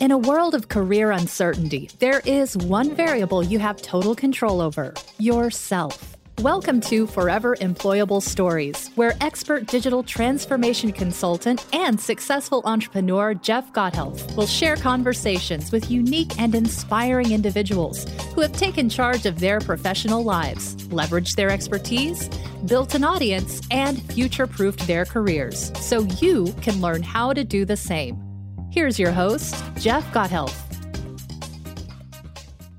In a world of career uncertainty, there is one variable you have total control over yourself. Welcome to Forever Employable Stories, where expert digital transformation consultant and successful entrepreneur Jeff Gothelf will share conversations with unique and inspiring individuals who have taken charge of their professional lives, leveraged their expertise, built an audience, and future proofed their careers so you can learn how to do the same. Here's your host, Jeff Gothelf.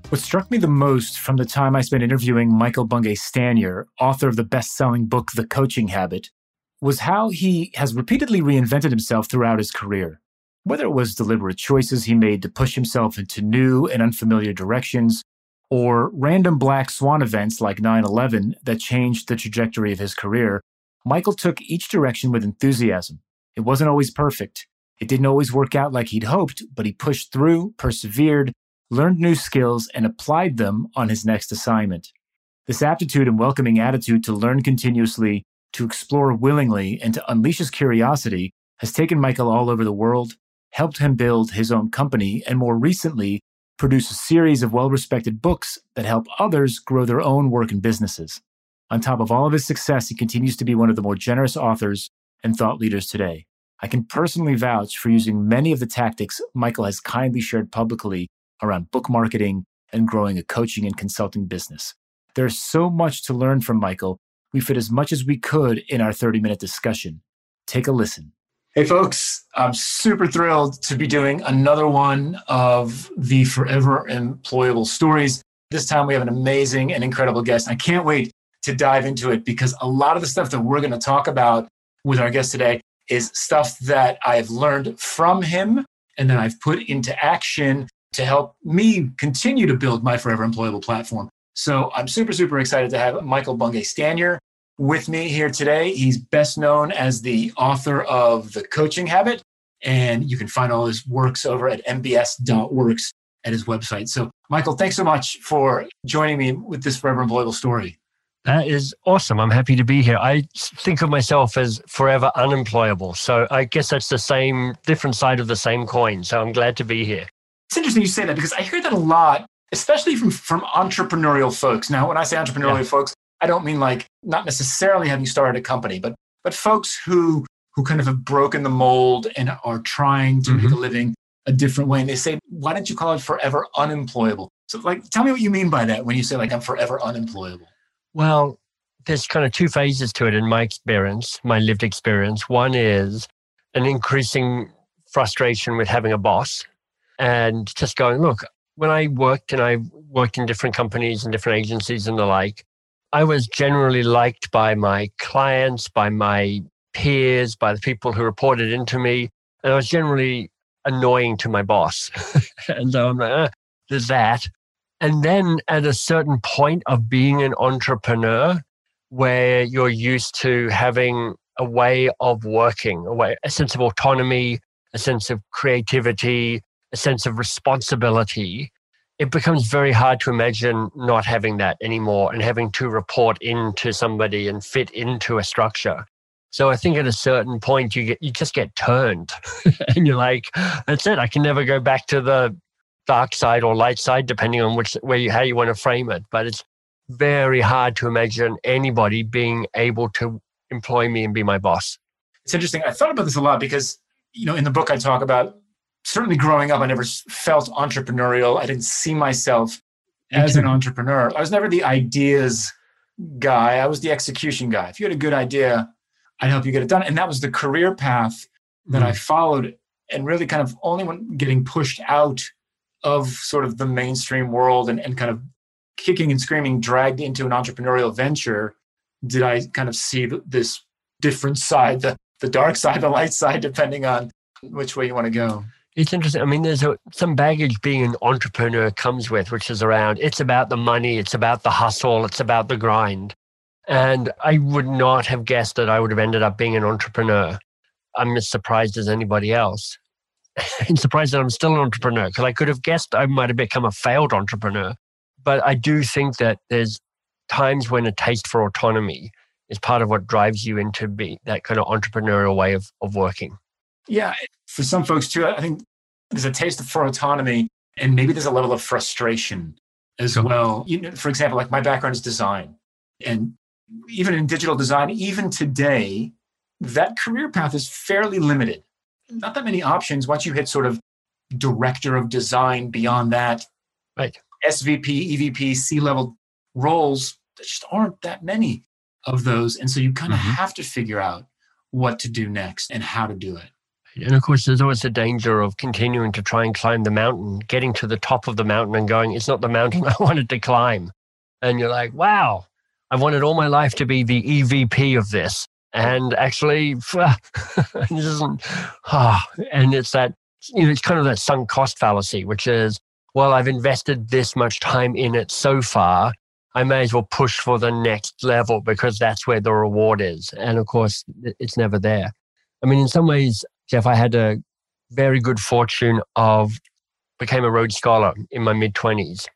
What struck me the most from the time I spent interviewing Michael Bungay Stanier, author of the best selling book, The Coaching Habit, was how he has repeatedly reinvented himself throughout his career. Whether it was deliberate choices he made to push himself into new and unfamiliar directions, or random black swan events like 9 11 that changed the trajectory of his career, Michael took each direction with enthusiasm. It wasn't always perfect. It didn't always work out like he'd hoped, but he pushed through, persevered, learned new skills, and applied them on his next assignment. This aptitude and welcoming attitude to learn continuously, to explore willingly, and to unleash his curiosity has taken Michael all over the world, helped him build his own company, and more recently, produce a series of well respected books that help others grow their own work and businesses. On top of all of his success, he continues to be one of the more generous authors and thought leaders today. I can personally vouch for using many of the tactics Michael has kindly shared publicly around book marketing and growing a coaching and consulting business. There's so much to learn from Michael. We fit as much as we could in our 30 minute discussion. Take a listen. Hey, folks, I'm super thrilled to be doing another one of the Forever Employable Stories. This time we have an amazing and incredible guest. I can't wait to dive into it because a lot of the stuff that we're going to talk about with our guest today is stuff that I've learned from him and then I've put into action to help me continue to build my Forever Employable platform. So I'm super, super excited to have Michael Bungay Stanier with me here today. He's best known as the author of The Coaching Habit, and you can find all his works over at mbs.works at his website. So, Michael, thanks so much for joining me with this Forever Employable story. That is awesome. I'm happy to be here. I think of myself as forever unemployable. So I guess that's the same, different side of the same coin. So I'm glad to be here. It's interesting you say that because I hear that a lot, especially from, from entrepreneurial folks. Now, when I say entrepreneurial yeah. folks, I don't mean like not necessarily having started a company, but but folks who who kind of have broken the mold and are trying to mm-hmm. make a living a different way. And they say, why don't you call it forever unemployable? So like tell me what you mean by that when you say like I'm forever unemployable. Well, there's kind of two phases to it in my experience, my lived experience. One is an increasing frustration with having a boss and just going, look, when I worked and I worked in different companies and different agencies and the like, I was generally liked by my clients, by my peers, by the people who reported into me. And I was generally annoying to my boss. and so I'm like, ah, there's that. And then at a certain point of being an entrepreneur, where you're used to having a way of working, a way, a sense of autonomy, a sense of creativity, a sense of responsibility, it becomes very hard to imagine not having that anymore and having to report into somebody and fit into a structure. So I think at a certain point you get you just get turned and you're like, that's it. I can never go back to the dark side or light side, depending on which way you how you want to frame it. But it's very hard to imagine anybody being able to employ me and be my boss. It's interesting. I thought about this a lot because, you know, in the book I talk about certainly growing up, I never felt entrepreneurial. I didn't see myself as an entrepreneur. I was never the ideas guy. I was the execution guy. If you had a good idea, I'd help you get it done. And that was the career path that mm. I followed. And really kind of only when getting pushed out of sort of the mainstream world and, and kind of kicking and screaming dragged into an entrepreneurial venture did I kind of see this different side, the, the dark side, the light side, depending on which way you want to go. It's interesting. I mean, there's a, some baggage being an entrepreneur comes with, which is around it's about the money, it's about the hustle, it's about the grind. And I would not have guessed that I would have ended up being an entrepreneur. I'm as surprised as anybody else. I'm surprised that I'm still an entrepreneur because I could have guessed I might have become a failed entrepreneur. But I do think that there's times when a taste for autonomy is part of what drives you into be that kind of entrepreneurial way of, of working. Yeah, for some folks too, I think there's a taste for autonomy and maybe there's a level of frustration as sure. well. You know, for example, like my background is design. And even in digital design, even today, that career path is fairly limited. Not that many options once you hit sort of director of design beyond that. Right. SVP, EVP, C level roles, there just aren't that many of those. And so you kind of mm-hmm. have to figure out what to do next and how to do it. And of course, there's always the danger of continuing to try and climb the mountain, getting to the top of the mountain and going, it's not the mountain I wanted to climb. And you're like, wow, I've wanted all my life to be the EVP of this. And actually, this isn't, oh, and it's that, you know, it's kind of that sunk cost fallacy, which is, well, I've invested this much time in it so far. I may as well push for the next level because that's where the reward is. And of course, it's never there. I mean, in some ways, Jeff, I had a very good fortune of became a Rhodes Scholar in my mid 20s.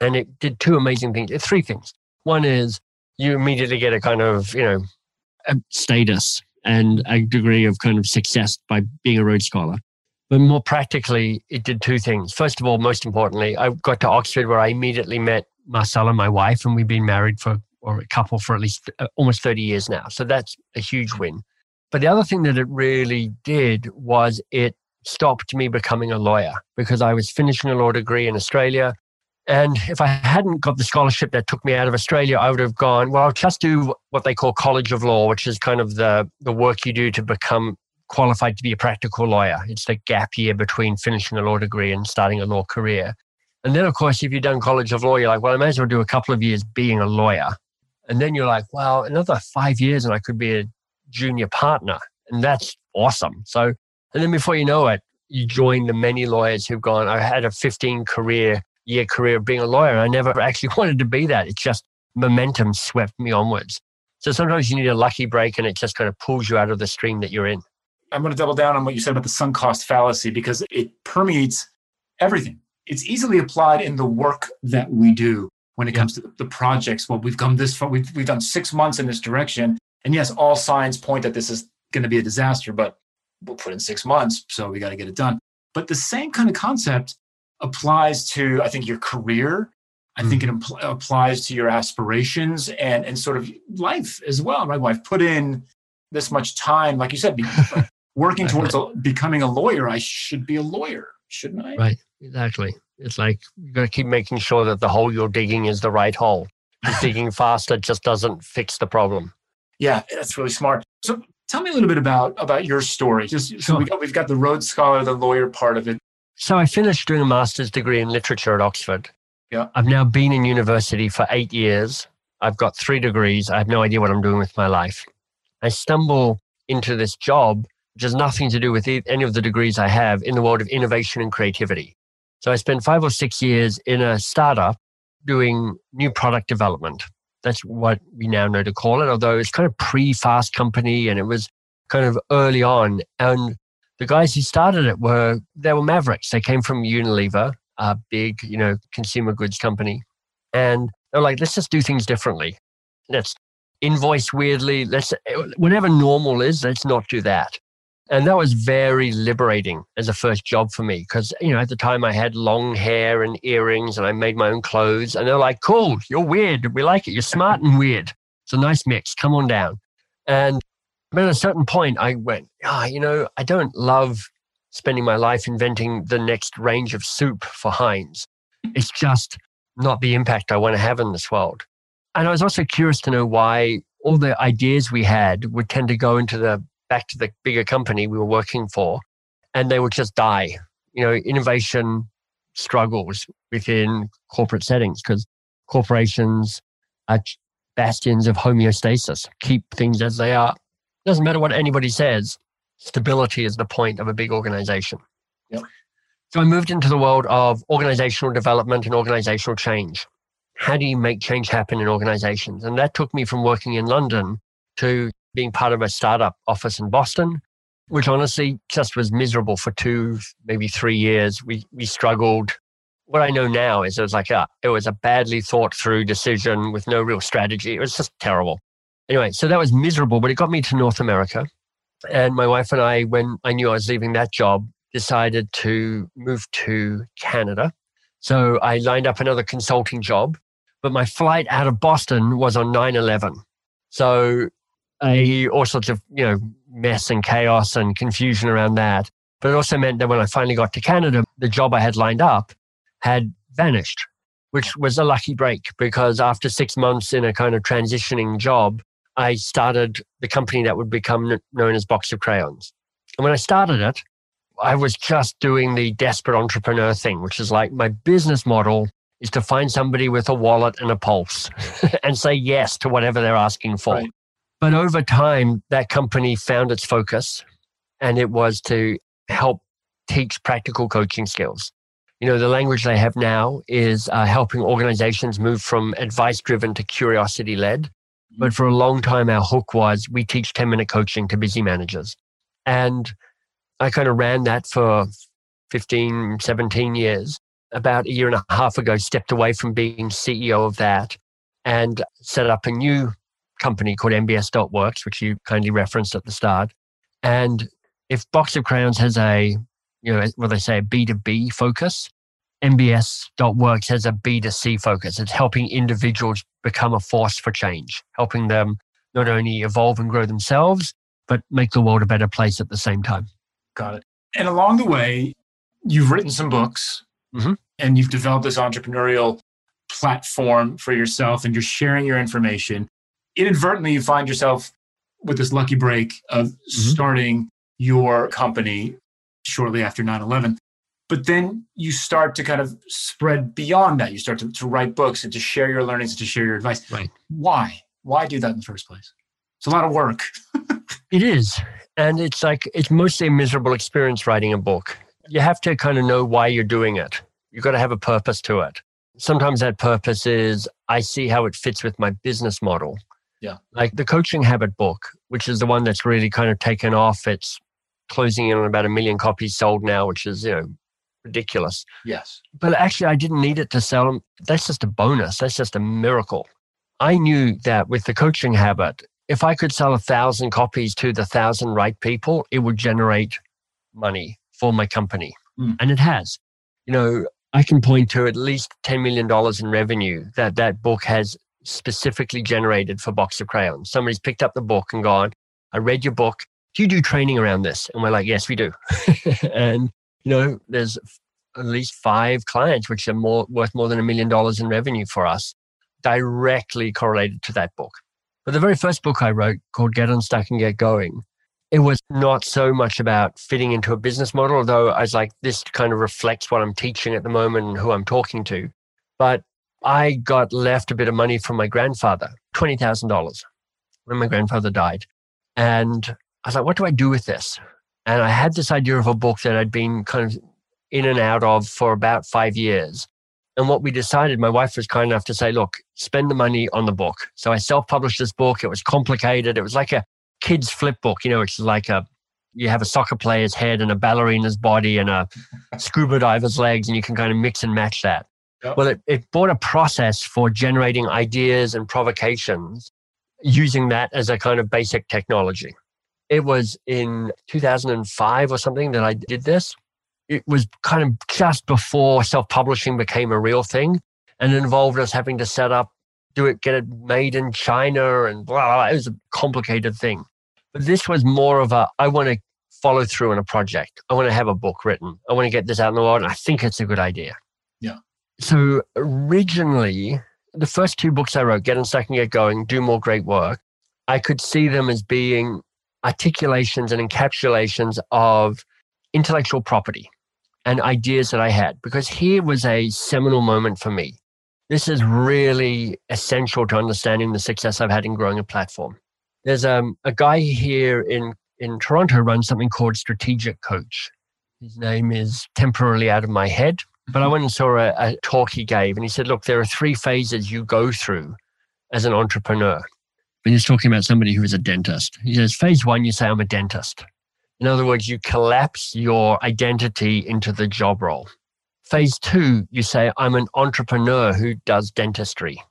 And it did two amazing things, three things. One is you immediately get a kind of, you know, a status and a degree of kind of success by being a Rhodes Scholar. But more practically, it did two things. First of all, most importantly, I got to Oxford where I immediately met Marcella, my wife, and we've been married for, or a couple for at least uh, almost 30 years now. So that's a huge win. But the other thing that it really did was it stopped me becoming a lawyer because I was finishing a law degree in Australia. And if I hadn't got the scholarship that took me out of Australia, I would have gone, well, I'll just do what they call College of Law, which is kind of the, the work you do to become qualified to be a practical lawyer. It's the gap year between finishing a law degree and starting a law career. And then, of course, if you've done College of Law, you're like, well, I may as well do a couple of years being a lawyer. And then you're like, well, another five years and I could be a junior partner. And that's awesome. So, and then before you know it, you join the many lawyers who've gone, I had a 15 career year career of being a lawyer. I never actually wanted to be that. It's just momentum swept me onwards. So sometimes you need a lucky break and it just kind of pulls you out of the stream that you're in. I'm going to double down on what you said about the sunk cost fallacy because it permeates everything. It's easily applied in the work that we do when it comes to the projects. Well, we've come this far, we've, we've done six months in this direction. And yes, all signs point that this is going to be a disaster, but we'll put in six months, so we got to get it done. But the same kind of concept applies to, I think, your career. I mm. think it impl- applies to your aspirations and, and sort of life as well, right? Well, I've put in this much time, like you said, be, working towards a, becoming a lawyer. I should be a lawyer, shouldn't I? Right, exactly. It's like you got to keep making sure that the hole you're digging is the right hole. digging faster just doesn't fix the problem. Yeah, that's really smart. So tell me a little bit about about your story. Just so sure. we got, we've got the Rhodes Scholar, the lawyer part of it. So I finished doing a master's degree in literature at Oxford. Yeah. I've now been in university for eight years. I've got three degrees. I have no idea what I'm doing with my life. I stumble into this job, which has nothing to do with any of the degrees I have in the world of innovation and creativity. So I spent five or six years in a startup doing new product development. That's what we now know to call it, although it's kind of pre fast company and it was kind of early on. And the guys who started it were, they were mavericks. They came from Unilever, a big, you know, consumer goods company. And they're like, let's just do things differently. Let's invoice weirdly. Let's, whatever normal is, let's not do that. And that was very liberating as a first job for me because, you know, at the time I had long hair and earrings and I made my own clothes. And they're like, cool, you're weird. We like it. You're smart and weird. It's a nice mix. Come on down. And but at a certain point, I went, ah, you know, I don't love spending my life inventing the next range of soup for Heinz. It's just not the impact I want to have in this world. And I was also curious to know why all the ideas we had would tend to go into the back to the bigger company we were working for, and they would just die. You know, innovation struggles within corporate settings because corporations are bastions of homeostasis, keep things as they are. Doesn't matter what anybody says, stability is the point of a big organization. Yep. So I moved into the world of organizational development and organizational change. How do you make change happen in organizations? And that took me from working in London to being part of a startup office in Boston, which honestly just was miserable for two, maybe three years. We we struggled. What I know now is it was like a it was a badly thought through decision with no real strategy. It was just terrible. Anyway, so that was miserable, but it got me to North America. And my wife and I, when I knew I was leaving that job, decided to move to Canada. So I lined up another consulting job, but my flight out of Boston was on 9 11. So I, mm-hmm. all sorts of, you know, mess and chaos and confusion around that. But it also meant that when I finally got to Canada, the job I had lined up had vanished, which was a lucky break because after six months in a kind of transitioning job, I started the company that would become known as Box of Crayons. And when I started it, I was just doing the desperate entrepreneur thing, which is like my business model is to find somebody with a wallet and a pulse and say yes to whatever they're asking for. Right. But over time, that company found its focus and it was to help teach practical coaching skills. You know, the language they have now is uh, helping organizations move from advice driven to curiosity led. But for a long time, our hook was we teach 10 minute coaching to busy managers. And I kind of ran that for 15, 17 years. About a year and a half ago, stepped away from being CEO of that and set up a new company called MBS.works, which you kindly referenced at the start. And if Box of Crayons has a, you know, what they say, a B2B focus, MBS.works has a B2C focus. It's helping individuals become a force for change, helping them not only evolve and grow themselves, but make the world a better place at the same time. Got it. And along the way, you've written some books mm-hmm. and you've developed this entrepreneurial platform for yourself and you're sharing your information. Inadvertently, you find yourself with this lucky break of mm-hmm. starting your company shortly after 9 11. But then you start to kind of spread beyond that. You start to, to write books and to share your learnings and to share your advice. Right. Why? Why do that in the first place? It's a lot of work. it is. And it's like, it's mostly a miserable experience writing a book. You have to kind of know why you're doing it. You've got to have a purpose to it. Sometimes that purpose is I see how it fits with my business model. Yeah. Like the coaching habit book, which is the one that's really kind of taken off. It's closing in on about a million copies sold now, which is, you know, ridiculous. Yes. But actually, I didn't need it to sell them. That's just a bonus. That's just a miracle. I knew that with the coaching habit, if I could sell a thousand copies to the thousand right people, it would generate money for my company. Mm. And it has. You know, I can point to at least $10 million in revenue that that book has specifically generated for Box of Crayons. Somebody's picked up the book and gone, I read your book. Do you do training around this? And we're like, yes, we do. and, you know, there's at least five clients which are more worth more than a million dollars in revenue for us directly correlated to that book. But the very first book I wrote called Get Unstuck and Get Going, it was not so much about fitting into a business model, although I was like, this kind of reflects what I'm teaching at the moment and who I'm talking to. But I got left a bit of money from my grandfather, $20,000 when my grandfather died. And I was like, what do I do with this? And I had this idea of a book that I'd been kind of in and out of for about five years. And what we decided, my wife was kind enough to say, look, spend the money on the book. So I self published this book. It was complicated. It was like a kid's flip book, you know, it's like a, you have a soccer player's head and a ballerina's body and a scuba diver's legs, and you can kind of mix and match that. Yep. Well, it, it brought a process for generating ideas and provocations using that as a kind of basic technology. It was in 2005 or something that I did this it was kind of just before self publishing became a real thing and involved us having to set up, do it, get it made in China and blah, blah, blah. It was a complicated thing. But this was more of a, I want to follow through on a project. I want to have a book written. I want to get this out in the world. And I think it's a good idea. Yeah. So originally, the first two books I wrote, Get Unstuck and Get Going, Do More Great Work, I could see them as being articulations and encapsulations of intellectual property and ideas that I had because here was a seminal moment for me. This is really essential to understanding the success I've had in growing a platform. There's um, a guy here in, in Toronto runs something called Strategic Coach. His name is temporarily out of my head, but I went and saw a, a talk he gave, and he said, Look, there are three phases you go through as an entrepreneur. And he's talking about somebody who is a dentist. He says, Phase one, you say, I'm a dentist. In other words, you collapse your identity into the job role. Phase two, you say, I'm an entrepreneur who does dentistry.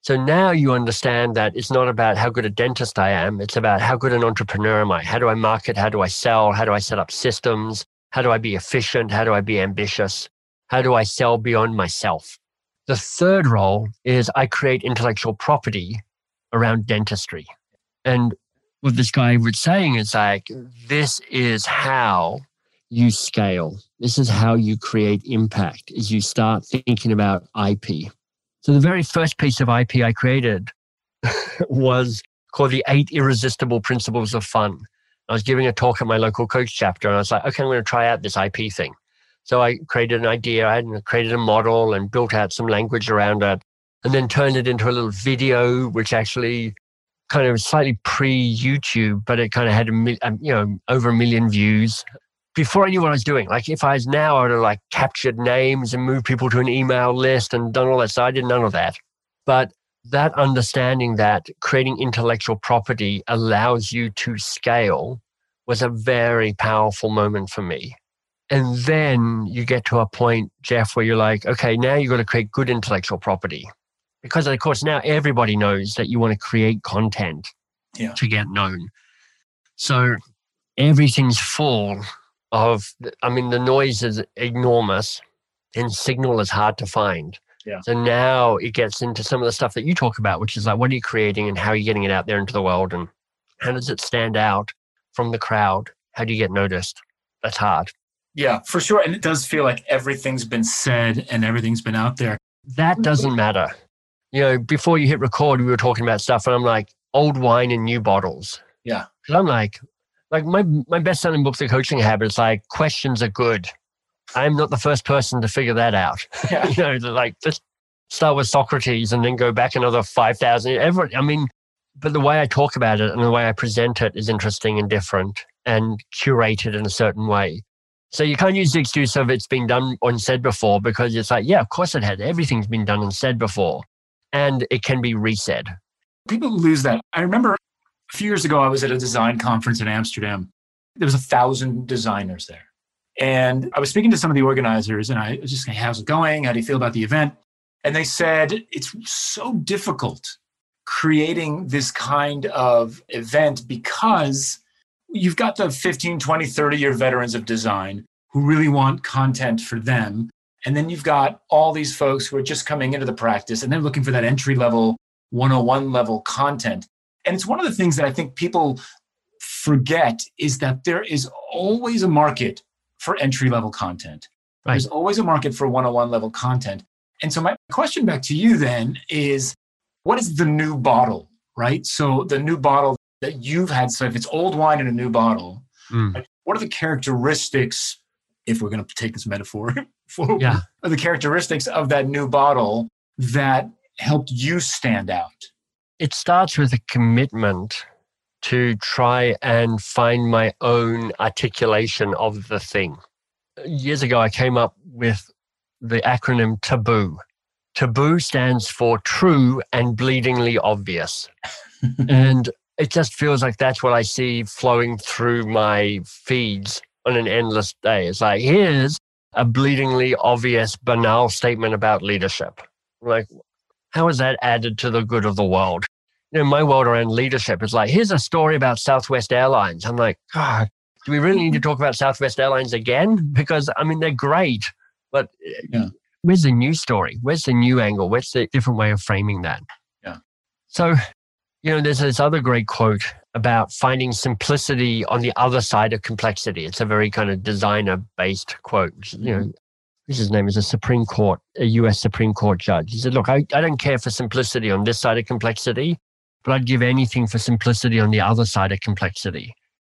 So now you understand that it's not about how good a dentist I am. It's about how good an entrepreneur am I? How do I market? How do I sell? How do I set up systems? How do I be efficient? How do I be ambitious? How do I sell beyond myself? The third role is I create intellectual property around dentistry. And what this guy was saying is like, this is how you scale. This is how you create impact is you start thinking about IP. So the very first piece of IP I created was called the eight irresistible principles of fun. I was giving a talk at my local coach chapter and I was like, okay, I'm going to try out this IP thing. So I created an idea, I created a model and built out some language around it and then turned it into a little video, which actually kind of slightly pre YouTube, but it kind of had a, um, you know, over a million views before I knew what I was doing. Like if I was now, I would have like captured names and moved people to an email list and done all that. So I did none of that. But that understanding that creating intellectual property allows you to scale was a very powerful moment for me. And then you get to a point, Jeff, where you're like, okay, now you've got to create good intellectual property. Because of course now everybody knows that you want to create content yeah. to get known. So everything's full of, I mean, the noise is enormous and signal is hard to find. Yeah. So now it gets into some of the stuff that you talk about, which is like, what are you creating and how are you getting it out there into the world? And how does it stand out from the crowd? How do you get noticed? That's hard. Yeah, for sure. And it does feel like everything's been said and everything's been out there. That doesn't matter. You know, before you hit record, we were talking about stuff and I'm like, old wine in new bottles. Yeah. I'm like, like my my best selling book, The Coaching Habits, like questions are good. I'm not the first person to figure that out. Yeah. you know, like just start with Socrates and then go back another five thousand. Every, I mean, but the way I talk about it and the way I present it is interesting and different and curated in a certain way. So you can't use the excuse of it's been done and said before because it's like, yeah, of course it has. Everything's been done and said before, and it can be resaid. People lose that. I remember a few years ago, I was at a design conference in Amsterdam. There was a thousand designers there. And I was speaking to some of the organizers and I was just saying, how's it going? How do you feel about the event? And they said, it's so difficult creating this kind of event because you've got the 15, 20, 30 year veterans of design who really want content for them. And then you've got all these folks who are just coming into the practice and they're looking for that entry level 101 level content. And it's one of the things that I think people forget is that there is always a market for entry level content. Right. There's always a market for 101 level content. And so my question back to you then is what is the new bottle, right? So the new bottle that you've had, so if it's old wine in a new bottle, mm. what are the characteristics, if we're going to take this metaphor, for, yeah. the characteristics of that new bottle that helped you stand out? It starts with a commitment to try and find my own articulation of the thing. Years ago, I came up with the acronym TABOO. TABOO stands for true and bleedingly obvious. and it just feels like that's what I see flowing through my feeds on an endless day. It's like, here's a bleedingly obvious, banal statement about leadership. Like, how is that added to the good of the world? You know, my world around leadership is like, here's a story about Southwest Airlines. I'm like, God, do we really need to talk about Southwest Airlines again? Because I mean, they're great, but yeah. where's the new story? Where's the new angle? Where's the different way of framing that? Yeah. So, you know, there's this other great quote about finding simplicity on the other side of complexity. It's a very kind of designer based quote. You know, mm-hmm. his name is a Supreme Court, a US Supreme Court judge. He said, Look, I, I don't care for simplicity on this side of complexity, but I'd give anything for simplicity on the other side of complexity.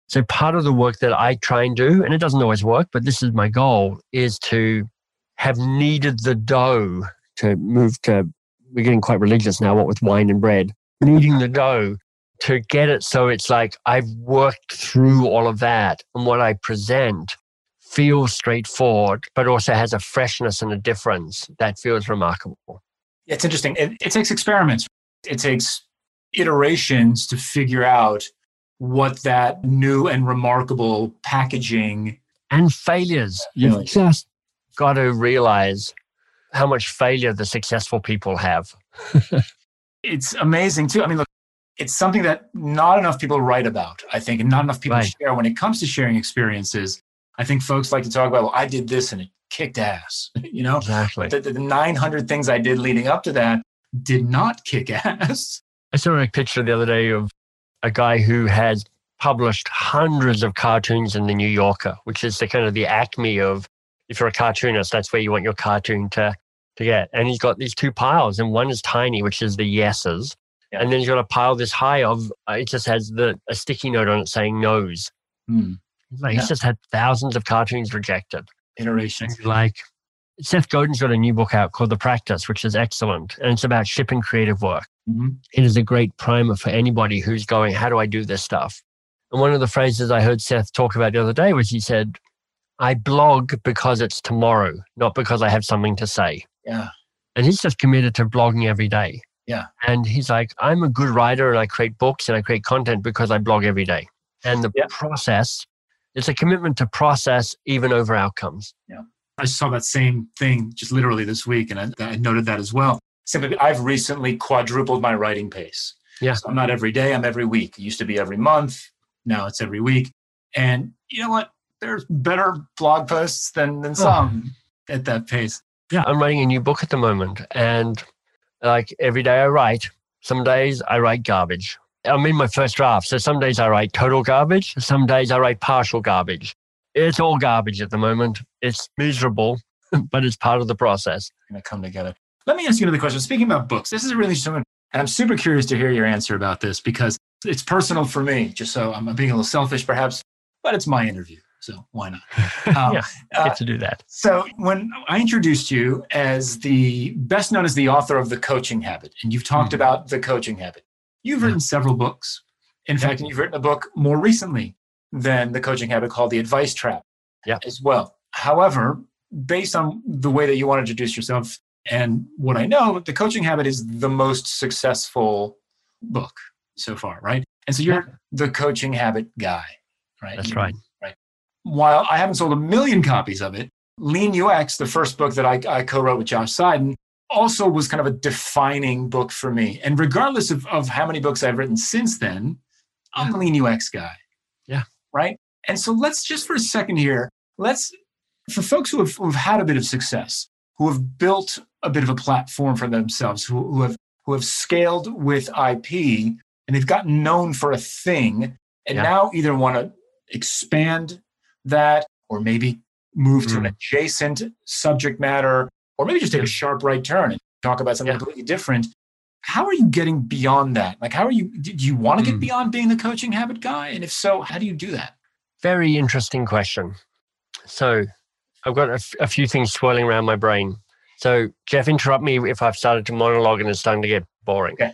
So part of the work that I try and do, and it doesn't always work, but this is my goal, is to have kneaded the dough to move to, we're getting quite religious now, what with wine and bread, kneading the dough to get it so it's like I've worked through all of that and what I present feels straightforward, but also has a freshness and a difference that feels remarkable. It's interesting. It, it takes experiments. It takes iterations to figure out what that new and remarkable packaging and failures. You've just got to realize how much failure the successful people have. it's amazing too. I mean, look, it's something that not enough people write about, I think, and not enough people right. share when it comes to sharing experiences. I think folks like to talk about, well, I did this and it kicked ass, you know? Exactly. The, the 900 things I did leading up to that did not kick ass. I saw a picture the other day of a guy who has published hundreds of cartoons in the New Yorker, which is the kind of the acme of if you're a cartoonist, that's where you want your cartoon to to get. And he's got these two piles, and one is tiny, which is the yeses, yeah. and then he's got a pile this high of uh, it just has the a sticky note on it saying no's. Hmm. Like yeah. he's just had thousands of cartoons rejected. Iterations. Like Seth Godin's got a new book out called The Practice, which is excellent, and it's about shipping creative work. Mm-hmm. It is a great primer for anybody who's going, "How do I do this stuff?" And one of the phrases I heard Seth talk about the other day was he said, I blog because it's tomorrow, not because I have something to say. Yeah. And he's just committed to blogging every day. Yeah. And he's like, I'm a good writer and I create books and I create content because I blog every day. And the yeah. process, it's a commitment to process even over outcomes. Yeah. I saw that same thing just literally this week and I, I noted that as well. Simply, I've recently quadrupled my writing pace. Yeah. So I'm not every day, I'm every week. It used to be every month. Now it's every week. And you know what? There's better blog posts than, than some oh. at that pace. Yeah, I'm writing a new book at the moment. And like every day I write, some days I write garbage. I'm in my first draft. So some days I write total garbage. Some days I write partial garbage. It's all garbage at the moment. It's miserable, but it's part of the process. Going to come together. Let me ask you another question. Speaking about books, this is a really interesting one. And I'm super curious to hear your answer about this because it's personal for me, just so I'm being a little selfish perhaps, but it's my interview. So why not? Um, yeah, get uh, to do that. So when I introduced you as the best known as the author of The Coaching Habit, and you've talked mm about The Coaching Habit, you've written several books. In yeah. fact, you've written a book more recently than The Coaching Habit called The Advice Trap yeah. as well. However, based on the way that you want to introduce yourself and what I know, The Coaching Habit is the most successful book so far, right? And so you're yeah. the coaching habit guy, right? That's right. Right. While I haven't sold a million copies of it, Lean UX, the mm-hmm. first book that I, I co-wrote with Josh Seiden, also was kind of a defining book for me. And regardless of, of how many books I've written since then, I'm a lean UX guy. Yeah. Right. And so let's just for a second here, let's, for folks who have, who have had a bit of success, who have built a bit of a platform for themselves, who, who have who have scaled with IP, and they've gotten known for a thing and yeah. now either want to expand that or maybe move to an mm. adjacent subject matter or maybe just take a sharp right turn and talk about something yeah. completely different how are you getting beyond that like how are you do you want to get mm. beyond being the coaching habit guy and if so how do you do that very interesting question so i've got a, f- a few things swirling around my brain so jeff interrupt me if i've started to monologue and it's starting to get boring okay.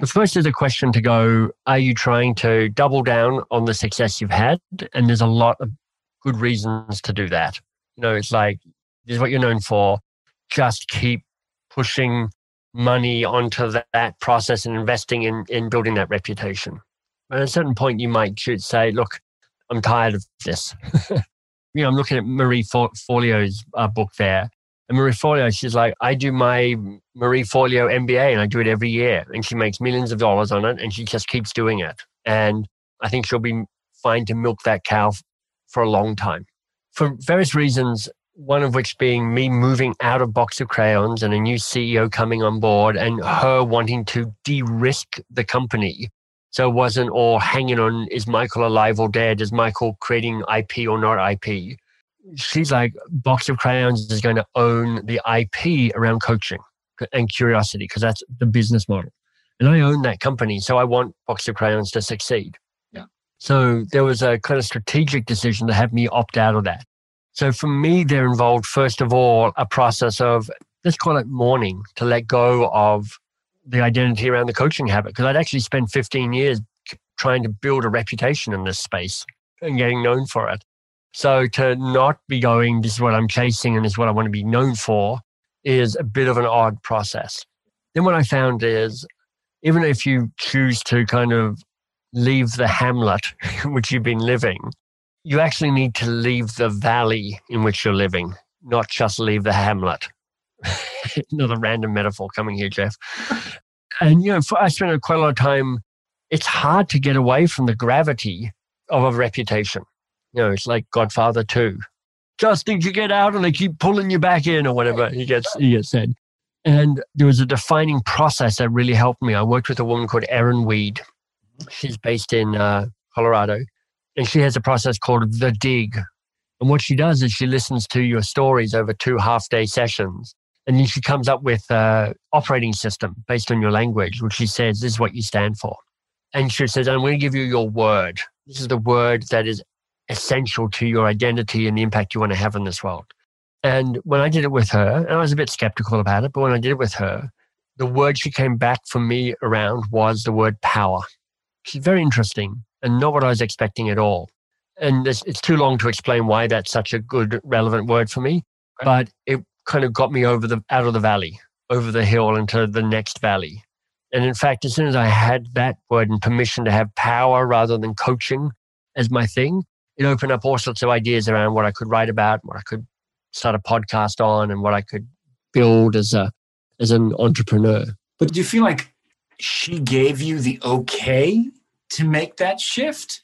the first is a question to go Are you trying to double down on the success you've had? And there's a lot of good reasons to do that. You know, it's like, this is what you're known for. Just keep pushing money onto that process and investing in, in building that reputation. At a certain point, you might should say, Look, I'm tired of this. you know, I'm looking at Marie Forleo's uh, book there. And Marie Forleo, she's like, I do my Marie Forleo MBA and I do it every year. And she makes millions of dollars on it and she just keeps doing it. And I think she'll be fine to milk that cow for a long time. For various reasons, one of which being me moving out of Box of Crayons and a new CEO coming on board and her wanting to de risk the company. So it wasn't all hanging on is Michael alive or dead? Is Michael creating IP or not IP? she's like, Box of Crayons is going to own the IP around coaching and curiosity because that's the business model. And I own that company. So I want Box of Crayons to succeed. So there was a kind of strategic decision to have me opt out of that. So for me, there involved, first of all, a process of, let's call it mourning, to let go of the identity around the coaching habit. Because I'd actually spent 15 years trying to build a reputation in this space and getting known for it. So to not be going, this is what I'm chasing and this is what I want to be known for, is a bit of an odd process. Then what I found is even if you choose to kind of leave the hamlet in which you've been living, you actually need to leave the valley in which you're living, not just leave the hamlet. Another random metaphor coming here, Jeff. And, you know, for, I spent quite a lot of time, it's hard to get away from the gravity of a reputation. You know, it's like Godfather 2. Just think you get out and they keep pulling you back in or whatever he gets, he gets said. And there was a defining process that really helped me. I worked with a woman called Erin Weed. She's based in uh, Colorado. And she has a process called The Dig. And what she does is she listens to your stories over two half day sessions. And then she comes up with an operating system based on your language, which she says, this is what you stand for. And she says, I'm going to give you your word. This is the word that is essential to your identity and the impact you want to have in this world. And when I did it with her, and I was a bit skeptical about it, but when I did it with her, the word she came back for me around was the word power. She's very interesting and not what I was expecting at all. And it's too long to explain why that's such a good, relevant word for me, but it kind of got me over the out of the valley, over the hill into the next valley. And in fact, as soon as I had that word and permission to have power rather than coaching as my thing, it opened up all sorts of ideas around what I could write about, what I could start a podcast on, and what I could build as a as an entrepreneur. But do you feel like she gave you the okay to make that shift?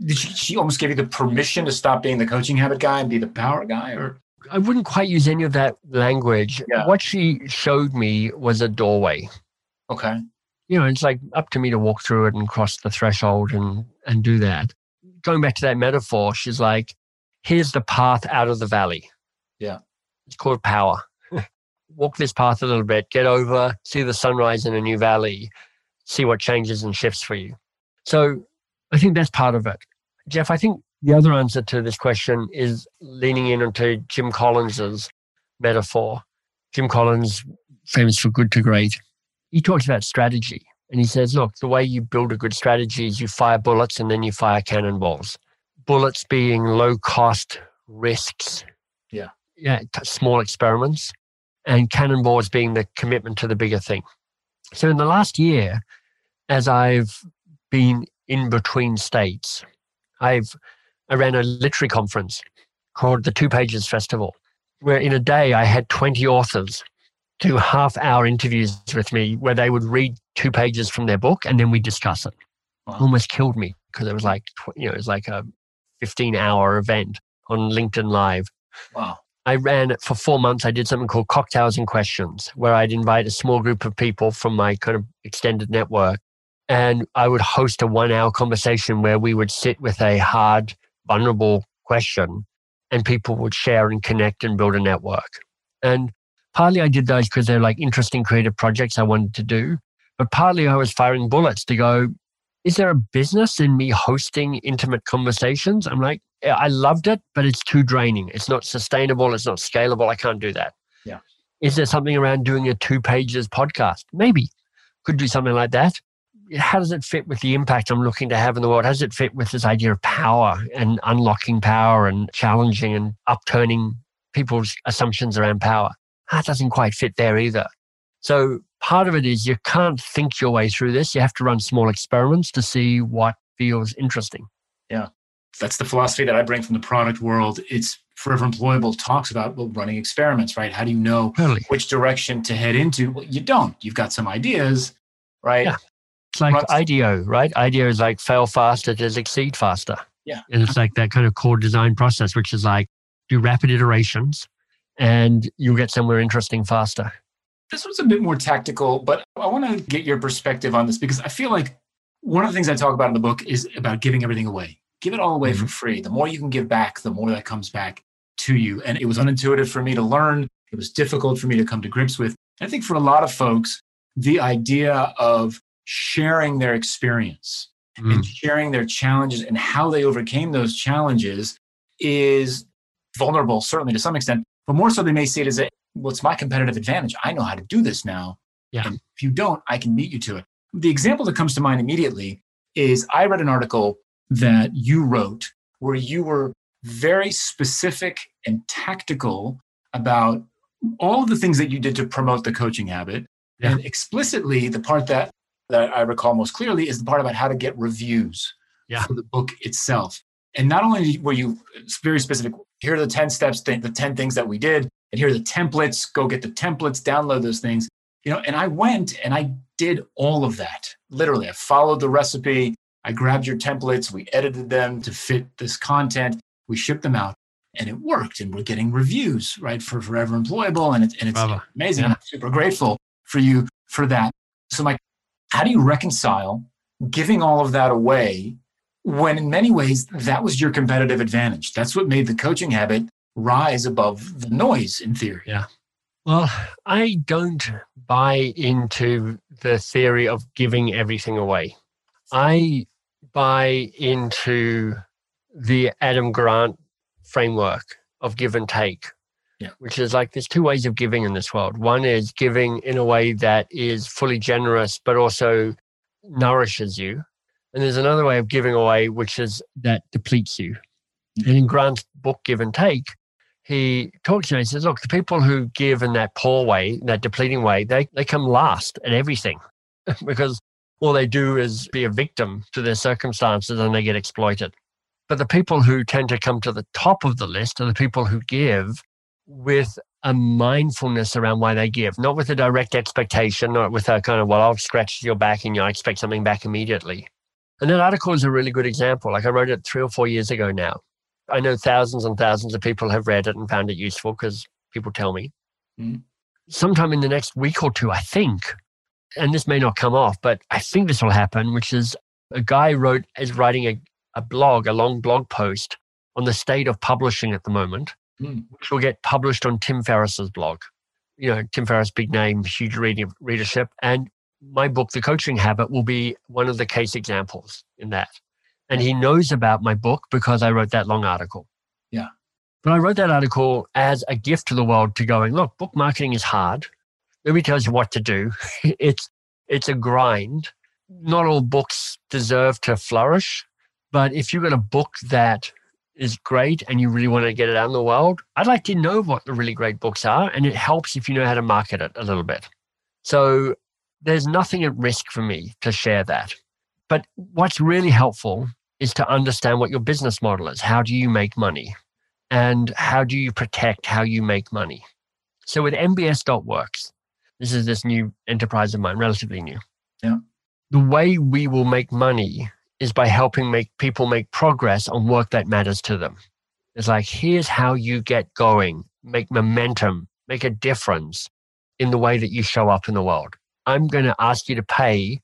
Did she, she almost give you the permission to stop being the coaching habit guy and be the power guy, or I wouldn't quite use any of that language. Yeah. What she showed me was a doorway. Okay. You know, it's like up to me to walk through it and cross the threshold and and do that. Going back to that metaphor, she's like, here's the path out of the valley. Yeah. It's called power. walk this path a little bit, get over, see the sunrise in a new valley, see what changes and shifts for you. So I think that's part of it. Jeff, I think the other answer to this question is leaning in onto Jim Collins's metaphor. Jim Collins, famous for good to great, he talks about strategy. And he says, look, the way you build a good strategy is you fire bullets and then you fire cannonballs. Bullets being low cost risks. Yeah. Yeah. Small experiments. And cannonballs being the commitment to the bigger thing. So in the last year, as I've been in between states, I've I ran a literary conference called the Two Pages Festival, where in a day I had 20 authors do half hour interviews with me where they would read two pages from their book and then we discuss it. Wow. Almost killed me because it was like, you know, it was like a 15 hour event on LinkedIn Live. Wow. I ran it for four months. I did something called Cocktails and Questions, where I'd invite a small group of people from my kind of extended network. And I would host a one hour conversation where we would sit with a hard vulnerable question and people would share and connect and build a network. And partly I did those because they're like interesting creative projects I wanted to do. But partly I was firing bullets to go, is there a business in me hosting intimate conversations? I'm like, I loved it, but it's too draining. It's not sustainable. It's not scalable. I can't do that. Yeah. Is there something around doing a two pages podcast? Maybe. Could do something like that how does it fit with the impact I'm looking to have in the world? How does it fit with this idea of power and unlocking power and challenging and upturning people's assumptions around power? Ah, that doesn't quite fit there either. So part of it is you can't think your way through this. You have to run small experiments to see what feels interesting. Yeah. That's the philosophy that I bring from the product world. It's Forever Employable talks about well, running experiments, right? How do you know totally. which direction to head into? Well, you don't. You've got some ideas, right? Yeah. It's like Runs. IDEO, right? IDEO is like fail faster to succeed faster. Yeah. And it's like that kind of core design process, which is like do rapid iterations and you'll get somewhere interesting faster. This was a bit more tactical, but I want to get your perspective on this because I feel like one of the things I talk about in the book is about giving everything away. Give it all away mm-hmm. for free. The more you can give back, the more that comes back to you. And it was unintuitive for me to learn. It was difficult for me to come to grips with. I think for a lot of folks, the idea of sharing their experience mm. and sharing their challenges and how they overcame those challenges is vulnerable, certainly to some extent, but more so they may see it as a, well, it's my competitive advantage. I know how to do this now. Yeah. And if you don't, I can beat you to it. The example that comes to mind immediately is I read an article that you wrote where you were very specific and tactical about all of the things that you did to promote the coaching habit. Yeah. And explicitly, the part that that I recall most clearly is the part about how to get reviews yeah. for the book itself. And not only were you very specific, here are the 10 steps, the 10 things that we did, and here are the templates, go get the templates, download those things. You know, and I went and I did all of that. Literally, I followed the recipe. I grabbed your templates, we edited them to fit this content. We shipped them out and it worked. And we're getting reviews, right, for Forever Employable. And, it, and it's Bravo. amazing. Yeah. I'm super grateful for you for that. So, Mike, how do you reconcile giving all of that away when in many ways that was your competitive advantage? That's what made the coaching habit rise above the noise in theory. Yeah. Well, I don't buy into the theory of giving everything away. I buy into the Adam Grant framework of give and take, yeah. which is like there's two ways of giving in this world. One is giving in a way that is fully generous, but also nourishes you. And there's another way of giving away, which is that depletes you. Mm-hmm. And in Grant's book, Give and Take, he talks to me. He says, "Look, the people who give in that poor way, that depleting way, they they come last at everything, because all they do is be a victim to their circumstances and they get exploited. But the people who tend to come to the top of the list are the people who give with a mindfulness around why they give, not with a direct expectation, not with a kind of, well, I'll scratch your back and you know, I expect something back immediately. And that article is a really good example. Like I wrote it three or four years ago now. I know thousands and thousands of people have read it and found it useful because people tell me. Mm. Sometime in the next week or two, I think, and this may not come off, but I think this will happen, which is a guy wrote is writing a, a blog, a long blog post on the state of publishing at the moment, mm. which will get published on Tim Ferriss's blog. You know, Tim Ferriss, big name, huge reading readership, and my book, The Coaching Habit, will be one of the case examples in that. And he knows about my book because I wrote that long article. Yeah. But I wrote that article as a gift to the world to going, look, book marketing is hard. Nobody tells you what to do. it's it's a grind. Not all books deserve to flourish, but if you've got a book that is great and you really want to get it out in the world, I'd like to know what the really great books are. And it helps if you know how to market it a little bit. So there's nothing at risk for me to share that. But what's really helpful is to understand what your business model is. How do you make money? And how do you protect how you make money? So with MBS.works, this is this new enterprise of mine, relatively new. Yeah. The way we will make money is by helping make people make progress on work that matters to them. It's like, here's how you get going, make momentum, make a difference in the way that you show up in the world. I'm going to ask you to pay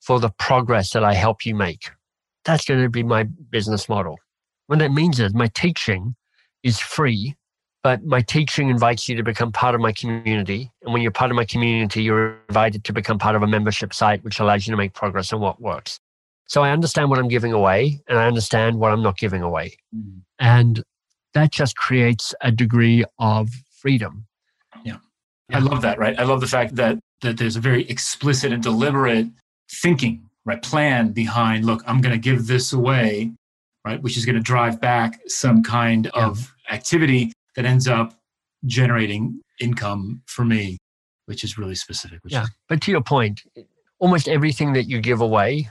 for the progress that I help you make. That's going to be my business model. What that means is my teaching is free, but my teaching invites you to become part of my community. And when you're part of my community, you're invited to become part of a membership site, which allows you to make progress on what works. So I understand what I'm giving away and I understand what I'm not giving away. Mm. And that just creates a degree of freedom. Yeah. yeah. I love that, right? I love the fact that that there's a very explicit and deliberate thinking, right? Plan behind, look, I'm going to give this away, right? Which is going to drive back some kind yeah. of activity that ends up generating income for me, which is really specific. yeah. Is- but to your point, almost everything that you give away,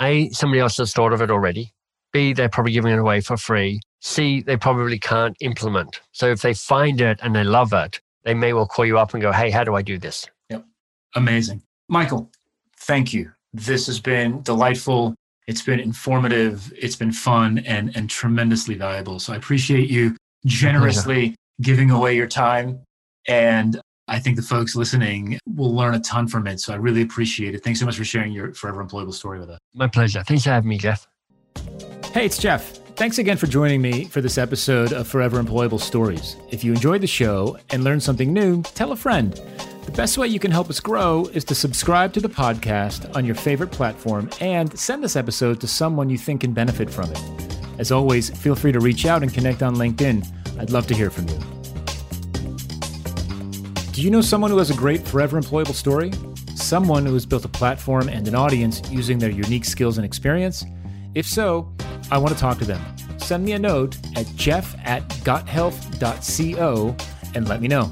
A, somebody else has thought of it already. B, they're probably giving it away for free. C, they probably can't implement. So if they find it and they love it, they may well call you up and go, hey, how do I do this? Yep. Amazing. Michael, thank you. This has been delightful. It's been informative. It's been fun and, and tremendously valuable. So I appreciate you generously giving away your time. And I think the folks listening will learn a ton from it. So I really appreciate it. Thanks so much for sharing your forever employable story with us. My pleasure. Thanks for having me, Jeff. Hey, it's Jeff. Thanks again for joining me for this episode of Forever Employable Stories. If you enjoyed the show and learned something new, tell a friend. The best way you can help us grow is to subscribe to the podcast on your favorite platform and send this episode to someone you think can benefit from it. As always, feel free to reach out and connect on LinkedIn. I'd love to hear from you. Do you know someone who has a great forever employable story? Someone who has built a platform and an audience using their unique skills and experience? If so, I want to talk to them. Send me a note at jeff at gothelf.co and let me know.